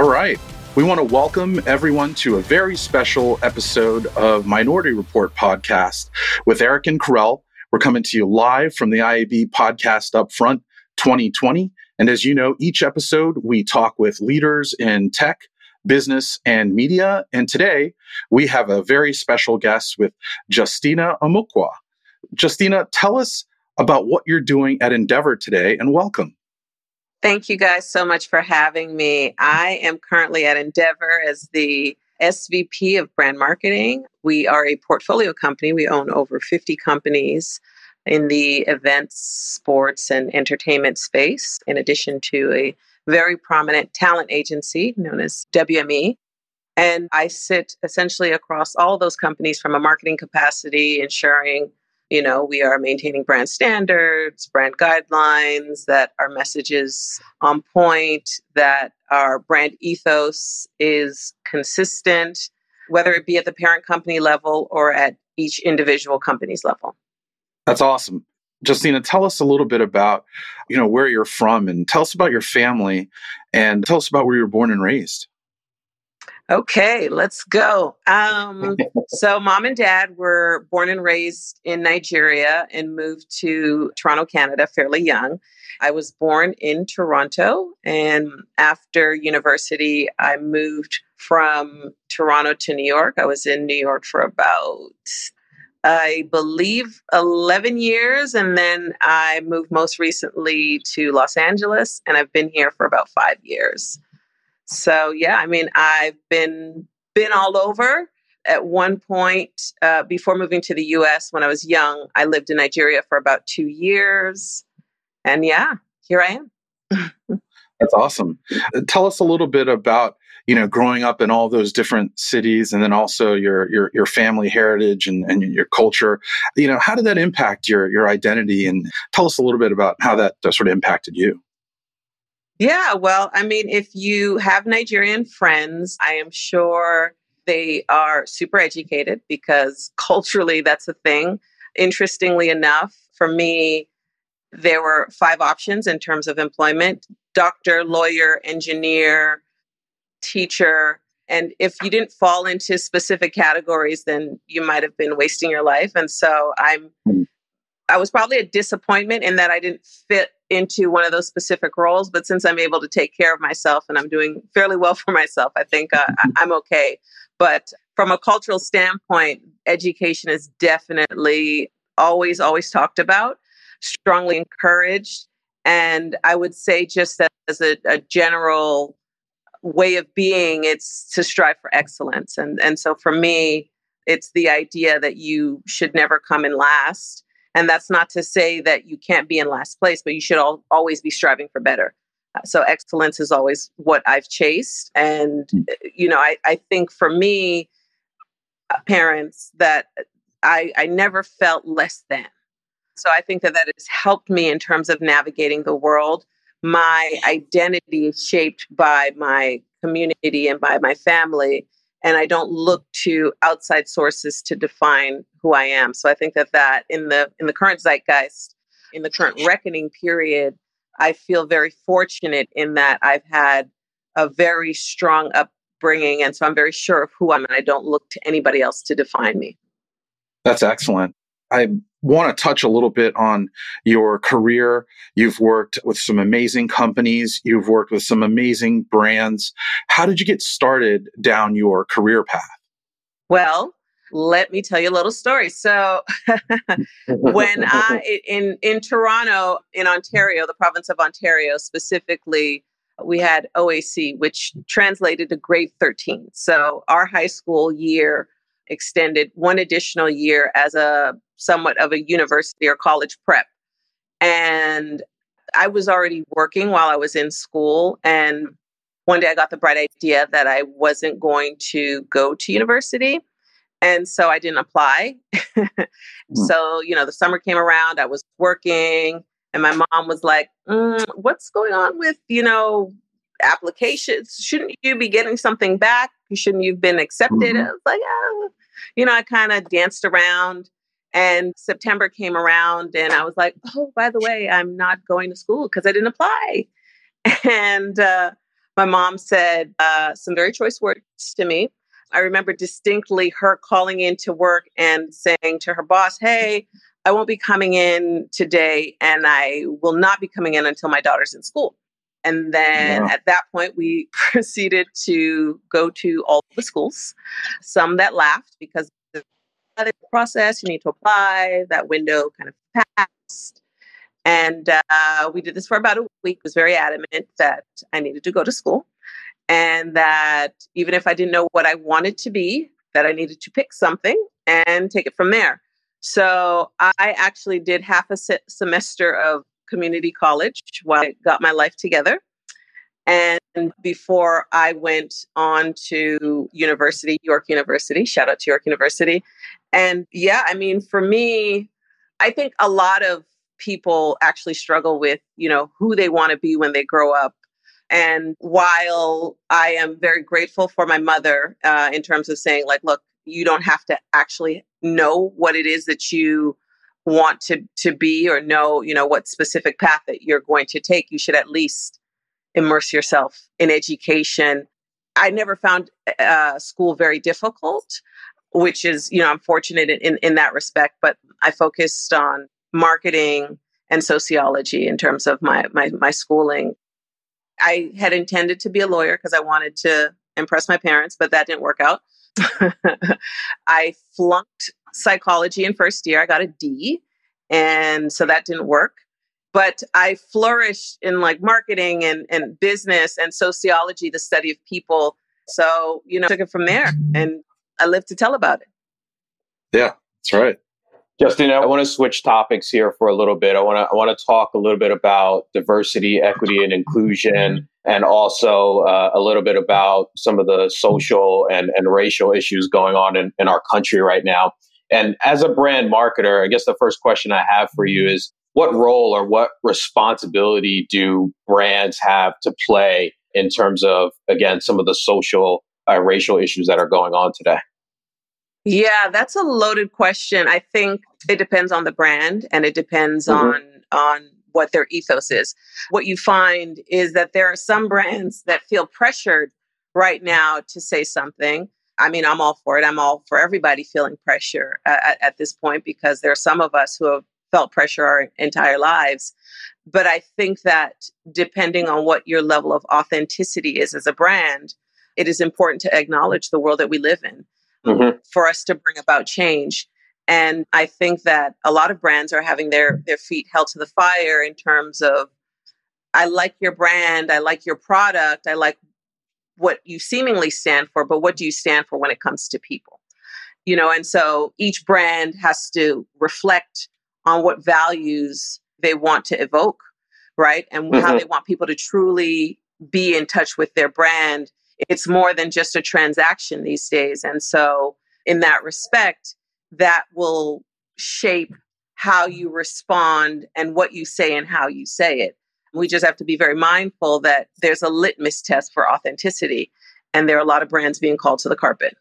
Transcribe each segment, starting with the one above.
All right. We want to welcome everyone to a very special episode of Minority Report podcast with Eric and Karel. We're coming to you live from the IAB podcast Upfront 2020. And as you know, each episode we talk with leaders in tech, business, and media. And today we have a very special guest with Justina Omokhua. Justina, tell us about what you're doing at Endeavor today and welcome. Thank you guys so much for having me. I am currently at Endeavor as the SVP of brand marketing. We are a portfolio company. We own over 50 companies in the events, sports, and entertainment space, in addition to a very prominent talent agency known as WME. And I sit essentially across all those companies from a marketing capacity, ensuring you know, we are maintaining brand standards, brand guidelines, that our messages on point, that our brand ethos is consistent, whether it be at the parent company level or at each individual company's level. That's awesome. Justina, tell us a little bit about, you know, where you're from and tell us about your family and tell us about where you were born and raised. Okay, let's go. Um, so, mom and dad were born and raised in Nigeria and moved to Toronto, Canada, fairly young. I was born in Toronto, and after university, I moved from Toronto to New York. I was in New York for about, I believe, 11 years, and then I moved most recently to Los Angeles, and I've been here for about five years. So yeah, I mean, I've been been all over. At one point, uh, before moving to the U.S., when I was young, I lived in Nigeria for about two years, and yeah, here I am. That's awesome. Uh, tell us a little bit about you know growing up in all those different cities, and then also your your your family heritage and, and your culture. You know, how did that impact your your identity? And tell us a little bit about how that uh, sort of impacted you. Yeah, well, I mean, if you have Nigerian friends, I am sure they are super educated because culturally that's a thing. Interestingly enough, for me, there were five options in terms of employment doctor, lawyer, engineer, teacher. And if you didn't fall into specific categories, then you might have been wasting your life. And so I'm, hmm. I was probably a disappointment in that I didn't fit into one of those specific roles. But since I'm able to take care of myself and I'm doing fairly well for myself, I think uh, I'm okay. But from a cultural standpoint, education is definitely always, always talked about, strongly encouraged. And I would say, just as a, a general way of being, it's to strive for excellence. And, and so for me, it's the idea that you should never come in last and that's not to say that you can't be in last place, but you should all, always be striving for better. Uh, so excellence is always what I've chased. And, mm. uh, you know, I, I think for me, uh, parents, that I, I never felt less than. So I think that that has helped me in terms of navigating the world. My identity is shaped by my community and by my family and I don't look to outside sources to define who I am. So I think that that in the in the current zeitgeist, in the current reckoning period, I feel very fortunate in that I've had a very strong upbringing, and so I'm very sure of who I am, and I don't look to anybody else to define me. That's excellent. I want to touch a little bit on your career. You've worked with some amazing companies. You've worked with some amazing brands. How did you get started down your career path? Well, let me tell you a little story. So, when I in in Toronto, in Ontario, the province of Ontario specifically, we had OAC, which translated to grade 13. So, our high school year extended one additional year as a somewhat of a university or college prep. And I was already working while I was in school. And one day I got the bright idea that I wasn't going to go to university. And so I didn't apply. mm. So, you know, the summer came around, I was working, and my mom was like, mm, What's going on with, you know, applications? Shouldn't you be getting something back? Shouldn't you have been accepted? Mm-hmm. I was like, oh. You know, I kind of danced around. And September came around, and I was like, oh, by the way, I'm not going to school because I didn't apply. And uh, my mom said uh, some very choice words to me. I remember distinctly her calling into work and saying to her boss, Hey, I won't be coming in today and I will not be coming in until my daughter's in school. And then at that point, we proceeded to go to all the schools, some that laughed because the process, you need to apply, that window kind of passed. And uh, we did this for about a week, was very adamant that I needed to go to school and that even if I didn't know what I wanted to be, that I needed to pick something and take it from there. So I actually did half a se- semester of community college while I got my life together. And before I went on to university, York University, shout out to York University. And yeah, I mean, for me, I think a lot of people actually struggle with, you know, who they want to be when they grow up. And while I am very grateful for my mother uh, in terms of saying, like, look, you don't have to actually know what it is that you want to to be or know you know what specific path that you're going to take you should at least immerse yourself in education. I never found uh, school very difficult which is you know i'm fortunate in, in that respect but i focused on marketing and sociology in terms of my my, my schooling. I had intended to be a lawyer because i wanted to impress my parents but that didn't work out. I flunked psychology in first year. I got a D. And so that didn't work. But I flourished in like marketing and, and business and sociology, the study of people. So, you know, I took it from there and I live to tell about it. Yeah, that's right. Justine, I want to switch topics here for a little bit. I want to I want to talk a little bit about diversity, equity, and inclusion, and also uh, a little bit about some of the social and, and racial issues going on in, in our country right now. And as a brand marketer, I guess the first question I have for you is what role or what responsibility do brands have to play in terms of, again, some of the social, uh, racial issues that are going on today? Yeah, that's a loaded question. I think it depends on the brand and it depends mm-hmm. on on what their ethos is. What you find is that there are some brands that feel pressured right now to say something. I mean, I'm all for it. I'm all for everybody feeling pressure at, at this point because there are some of us who have felt pressure our entire lives. But I think that depending on what your level of authenticity is as a brand, it is important to acknowledge the world that we live in mm-hmm. for us to bring about change. And I think that a lot of brands are having their their feet held to the fire in terms of I like your brand, I like your product, I like what you seemingly stand for, but what do you stand for when it comes to people? You know, and so each brand has to reflect on what values they want to evoke, right? And mm-hmm. how they want people to truly be in touch with their brand. It's more than just a transaction these days. And so, in that respect, that will shape how you respond and what you say and how you say it. We just have to be very mindful that there's a litmus test for authenticity, and there are a lot of brands being called to the carpet.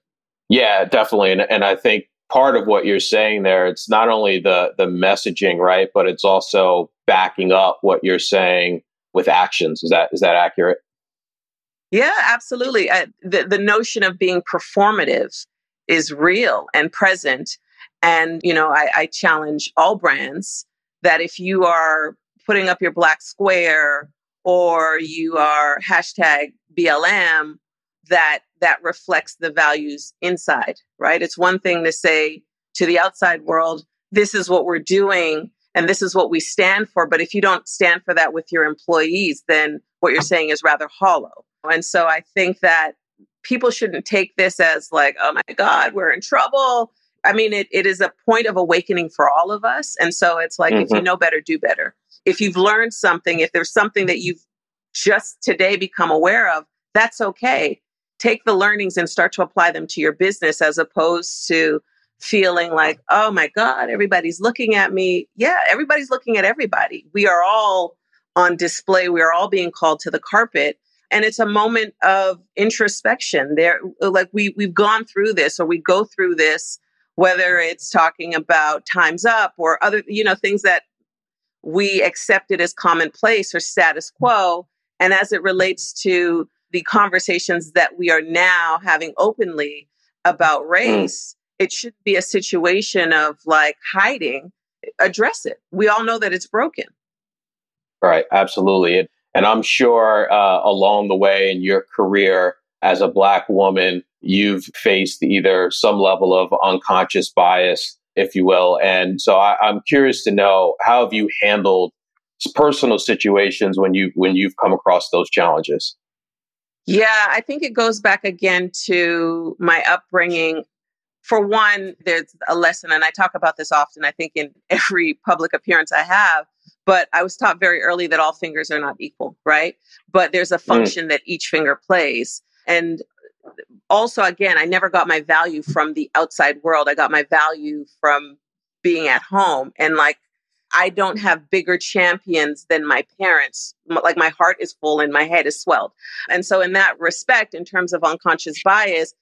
Yeah, definitely, and and I think part of what you're saying there, it's not only the the messaging, right, but it's also backing up what you're saying with actions. Is that is that accurate? Yeah, absolutely. Uh, the the notion of being performative is real and present. And, you know, I, I challenge all brands that if you are putting up your black square or you are hashtag BLM, that that reflects the values inside, right? It's one thing to say to the outside world, this is what we're doing and this is what we stand for. But if you don't stand for that with your employees, then what you're saying is rather hollow. And so I think that people shouldn't take this as like, oh my God, we're in trouble. I mean, it, it is a point of awakening for all of us. And so it's like, mm-hmm. if you mm-hmm. know better, do better. If you've learned something, if there's something that you've just today become aware of, that's okay. Take the learnings and start to apply them to your business as opposed to feeling like, oh my God, everybody's looking at me. Yeah, everybody's looking at everybody. We are all on display. We are all being called to the carpet and it's a moment of introspection there like we we've gone through this or we go through this whether it's talking about Time's Up or other you know things that we accept it as commonplace or status quo and as it relates to the conversations that we are now having openly about hmm. race, mm. it should be a situation of like hiding, address it. We all know that it's broken. Right, absolutely. And I'm sure uh, along the way in your career as a Black woman, you've faced either some level of unconscious bias, if you will. And so I, I'm curious to know how have you handled personal situations when you when you've come across those challenges? Yeah, I think it goes back again to my upbringing. For one, there's a lesson, and I talk about this often, I think, in every public appearance I have. But I was taught very early that all fingers are not equal, right? But there's a mm. function mm. that each finger plays. And also, again, I never got my value from the outside world. I got my value from being at home. And like, I don't have bigger champions than my parents. Like my heart is full and my head is swelled. And so, in that respect, in terms of unconscious bias,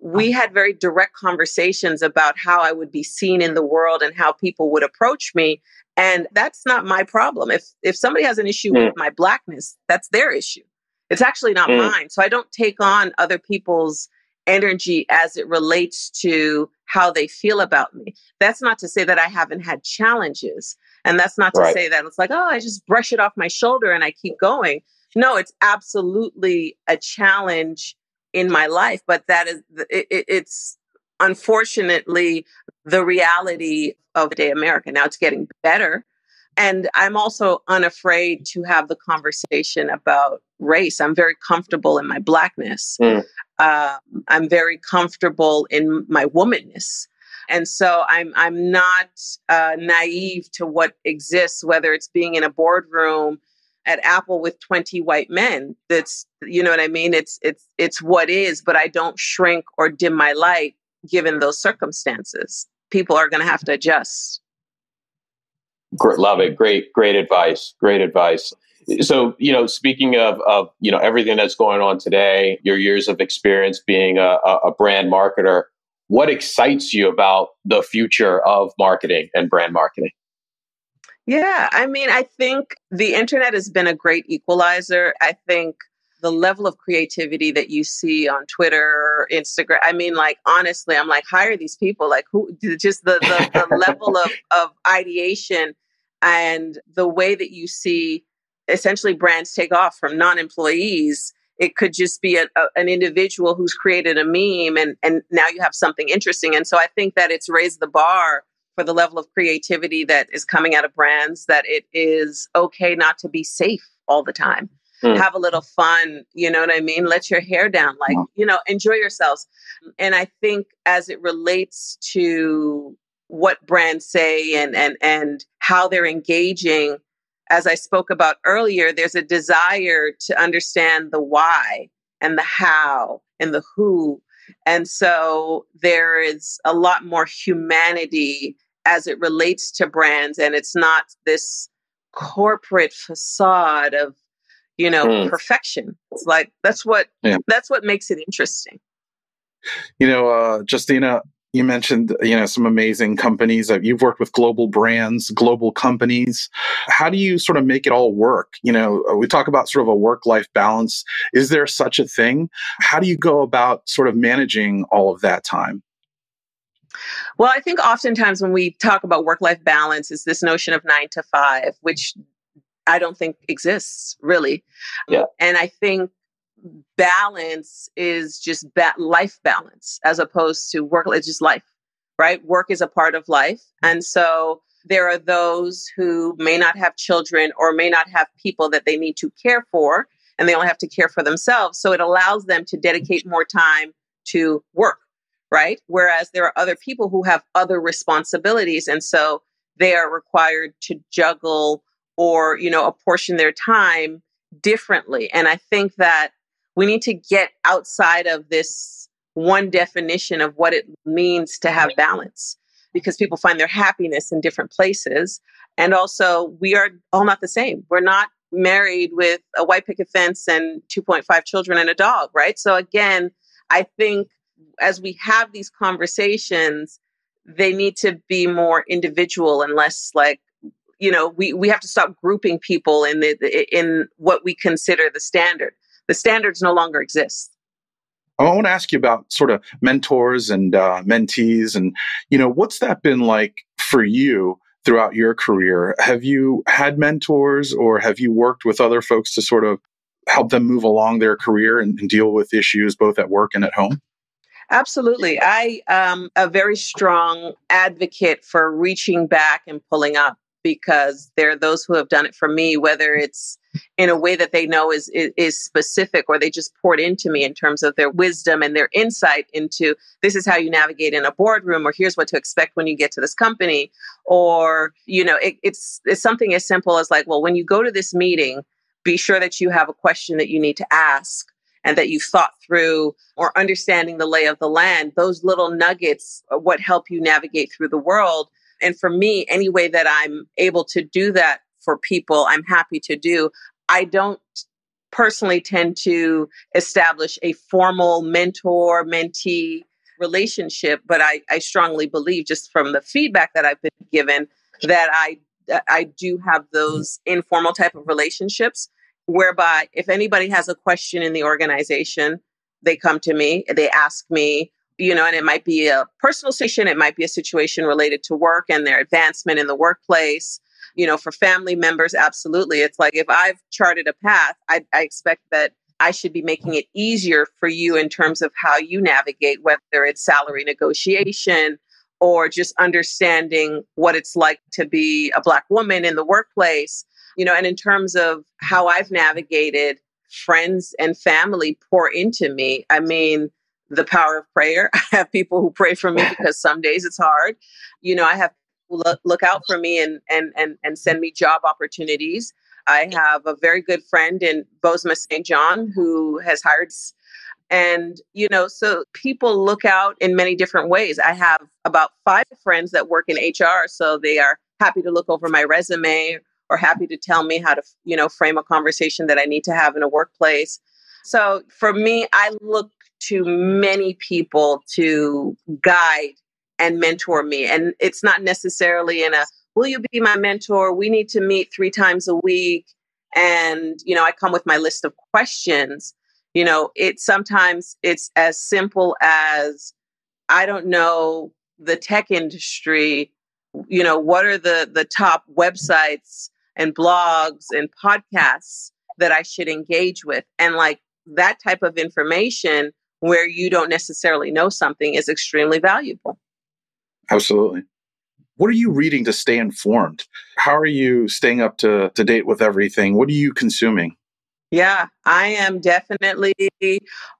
we had very direct conversations about how I would be seen in the world and how people would approach me. And that's not my problem. If if somebody has an issue mm. with my blackness, that's their issue. It's actually not mm. mine. So I don't take on other people's energy as it relates to how they feel about me. That's not to say that I haven't had challenges. And that's not to right. say that it's like, oh, I just brush it off my shoulder and I keep going. No, it's absolutely a challenge in my life, but that is, it, it, it's unfortunately the reality of day America. Now it's getting better. And I'm also unafraid to have the conversation about race. I'm very comfortable in my blackness. Mm. Uh, I'm very comfortable in my womanness. And so I'm I'm not uh, naive to what exists, whether it's being in a boardroom at Apple with 20 white men. That's you know what I mean. It's it's it's what is, but I don't shrink or dim my light given those circumstances. People are going to have to adjust. Love it. Great, great advice. Great advice. So, you know, speaking of, of, you know, everything that's going on today, your years of experience being a, a brand marketer, what excites you about the future of marketing and brand marketing? Yeah, I mean, I think the internet has been a great equalizer. I think the level of creativity that you see on Twitter, or Instagram, I mean, like, honestly, I'm like, hire these people. Like, who just the, the, the level of, of ideation and the way that you see essentially brands take off from non employees it could just be a, a, an individual who's created a meme and, and now you have something interesting. And so I think that it's raised the bar for the level of creativity that is coming out of brands, that it is okay not to be safe all the time. Mm. Have a little fun, you know what I mean? Let your hair down, like, you know, enjoy yourselves. And I think as it relates to what brands say and and and how they're engaging as I spoke about earlier, there's a desire to understand the why and the how and the who. And so there is a lot more humanity as it relates to brands. And it's not this corporate facade of, you know, mm. perfection. It's like that's what yeah. that's what makes it interesting. You know, uh, Justina, you mentioned you know some amazing companies that you've worked with global brands global companies how do you sort of make it all work you know we talk about sort of a work life balance is there such a thing how do you go about sort of managing all of that time well i think oftentimes when we talk about work life balance is this notion of 9 to 5 which I don't think exists really. Yeah. And I think balance is just ba- life balance as opposed to work. It's just life, right? Work is a part of life. Mm-hmm. And so there are those who may not have children or may not have people that they need to care for, and they only have to care for themselves. So it allows them to dedicate more time to work, right? Whereas there are other people who have other responsibilities. And so they are required to juggle or, you know, apportion their time differently. And I think that we need to get outside of this one definition of what it means to have balance because people find their happiness in different places. And also, we are all not the same. We're not married with a white picket fence and 2.5 children and a dog, right? So, again, I think as we have these conversations, they need to be more individual and less like you know we we have to stop grouping people in the in what we consider the standard the standards no longer exist. I want to ask you about sort of mentors and uh, mentees, and you know, what's that been like for you throughout your career? Have you had mentors, or have you worked with other folks to sort of help them move along their career and, and deal with issues both at work and at home? Absolutely. I am a very strong advocate for reaching back and pulling up because there are those who have done it for me, whether it's in a way that they know is, is, is specific or they just poured into me in terms of their wisdom and their insight into this is how you navigate in a boardroom or here's what to expect when you get to this company. Or you know it, it's it's something as simple as like well when you go to this meeting be sure that you have a question that you need to ask and that you've thought through or understanding the lay of the land. Those little nuggets uh, what help you navigate through the world and for me, any way that I'm able to do that for people, I'm happy to do. I don't personally tend to establish a formal mentor mentee relationship, but I, I strongly believe, just from the feedback that I've been given, that I I do have those informal type of relationships whereby if anybody has a question in the organization, they come to me, they ask me, you know, and it might be a personal situation, it might be a situation related to work and their advancement in the workplace. You know, for family members, absolutely. It's like if I've charted a path, I, I expect that I should be making it easier for you in terms of how you navigate, whether it's salary negotiation or just understanding what it's like to be a Black woman in the workplace. You know, and in terms of how I've navigated friends and family pour into me, I mean, the power of prayer. I have people who pray for me because some days it's hard. You know, I have look, look out for me and, and, and, and send me job opportunities. I have a very good friend in Bozoma St. John who has hired. And, you know, so people look out in many different ways. I have about five friends that work in HR. So they are happy to look over my resume or happy to tell me how to, you know, frame a conversation that I need to have in a workplace. So for me, I look to many people to guide and mentor me. And it's not necessarily in a, will you be my mentor? We need to meet three times a week. And, you know, I come with my list of questions. You know, it sometimes it's as simple as I don't know the tech industry, you know, what are the the top websites and blogs and podcasts that I should engage with? And like that type of information where you don't necessarily know something is extremely valuable. Absolutely. What are you reading to stay informed? How are you staying up to, to date with everything? What are you consuming? Yeah, I am definitely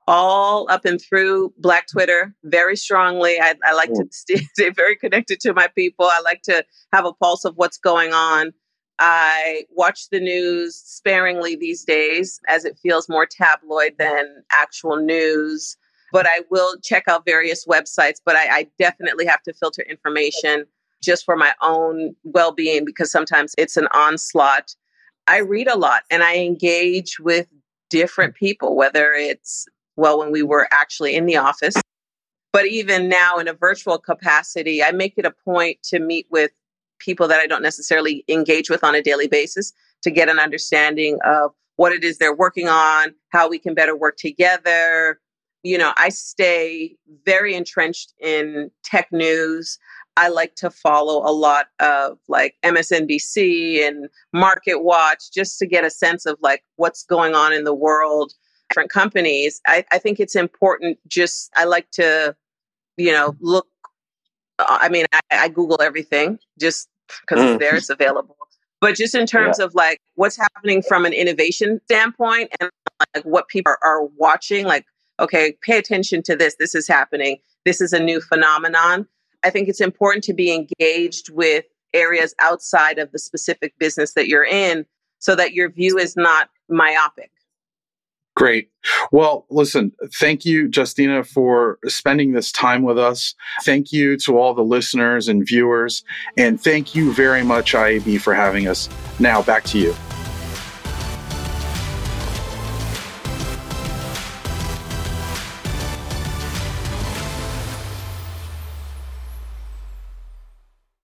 all up and through Black Twitter very strongly. I, I like to stay, stay very connected to my people. I like to have a pulse of what's going on. I watch the news sparingly these days as it feels more tabloid than actual news. But I will check out various websites, but I, I definitely have to filter information just for my own well being because sometimes it's an onslaught. I read a lot and I engage with different people, whether it's, well, when we were actually in the office, but even now in a virtual capacity, I make it a point to meet with people that I don't necessarily engage with on a daily basis to get an understanding of what it is they're working on, how we can better work together. You know, I stay very entrenched in tech news. I like to follow a lot of like MSNBC and Market Watch just to get a sense of like what's going on in the world, different companies. I, I think it's important just, I like to, you know, look I mean, I, I Google everything just because mm. it's there, it's available. But just in terms yeah. of like what's happening from an innovation standpoint and like what people are, are watching, like, okay, pay attention to this. This is happening. This is a new phenomenon. I think it's important to be engaged with areas outside of the specific business that you're in so that your view is not myopic. Great. Well, listen, thank you, Justina, for spending this time with us. Thank you to all the listeners and viewers. And thank you very much, IAB, for having us. Now, back to you.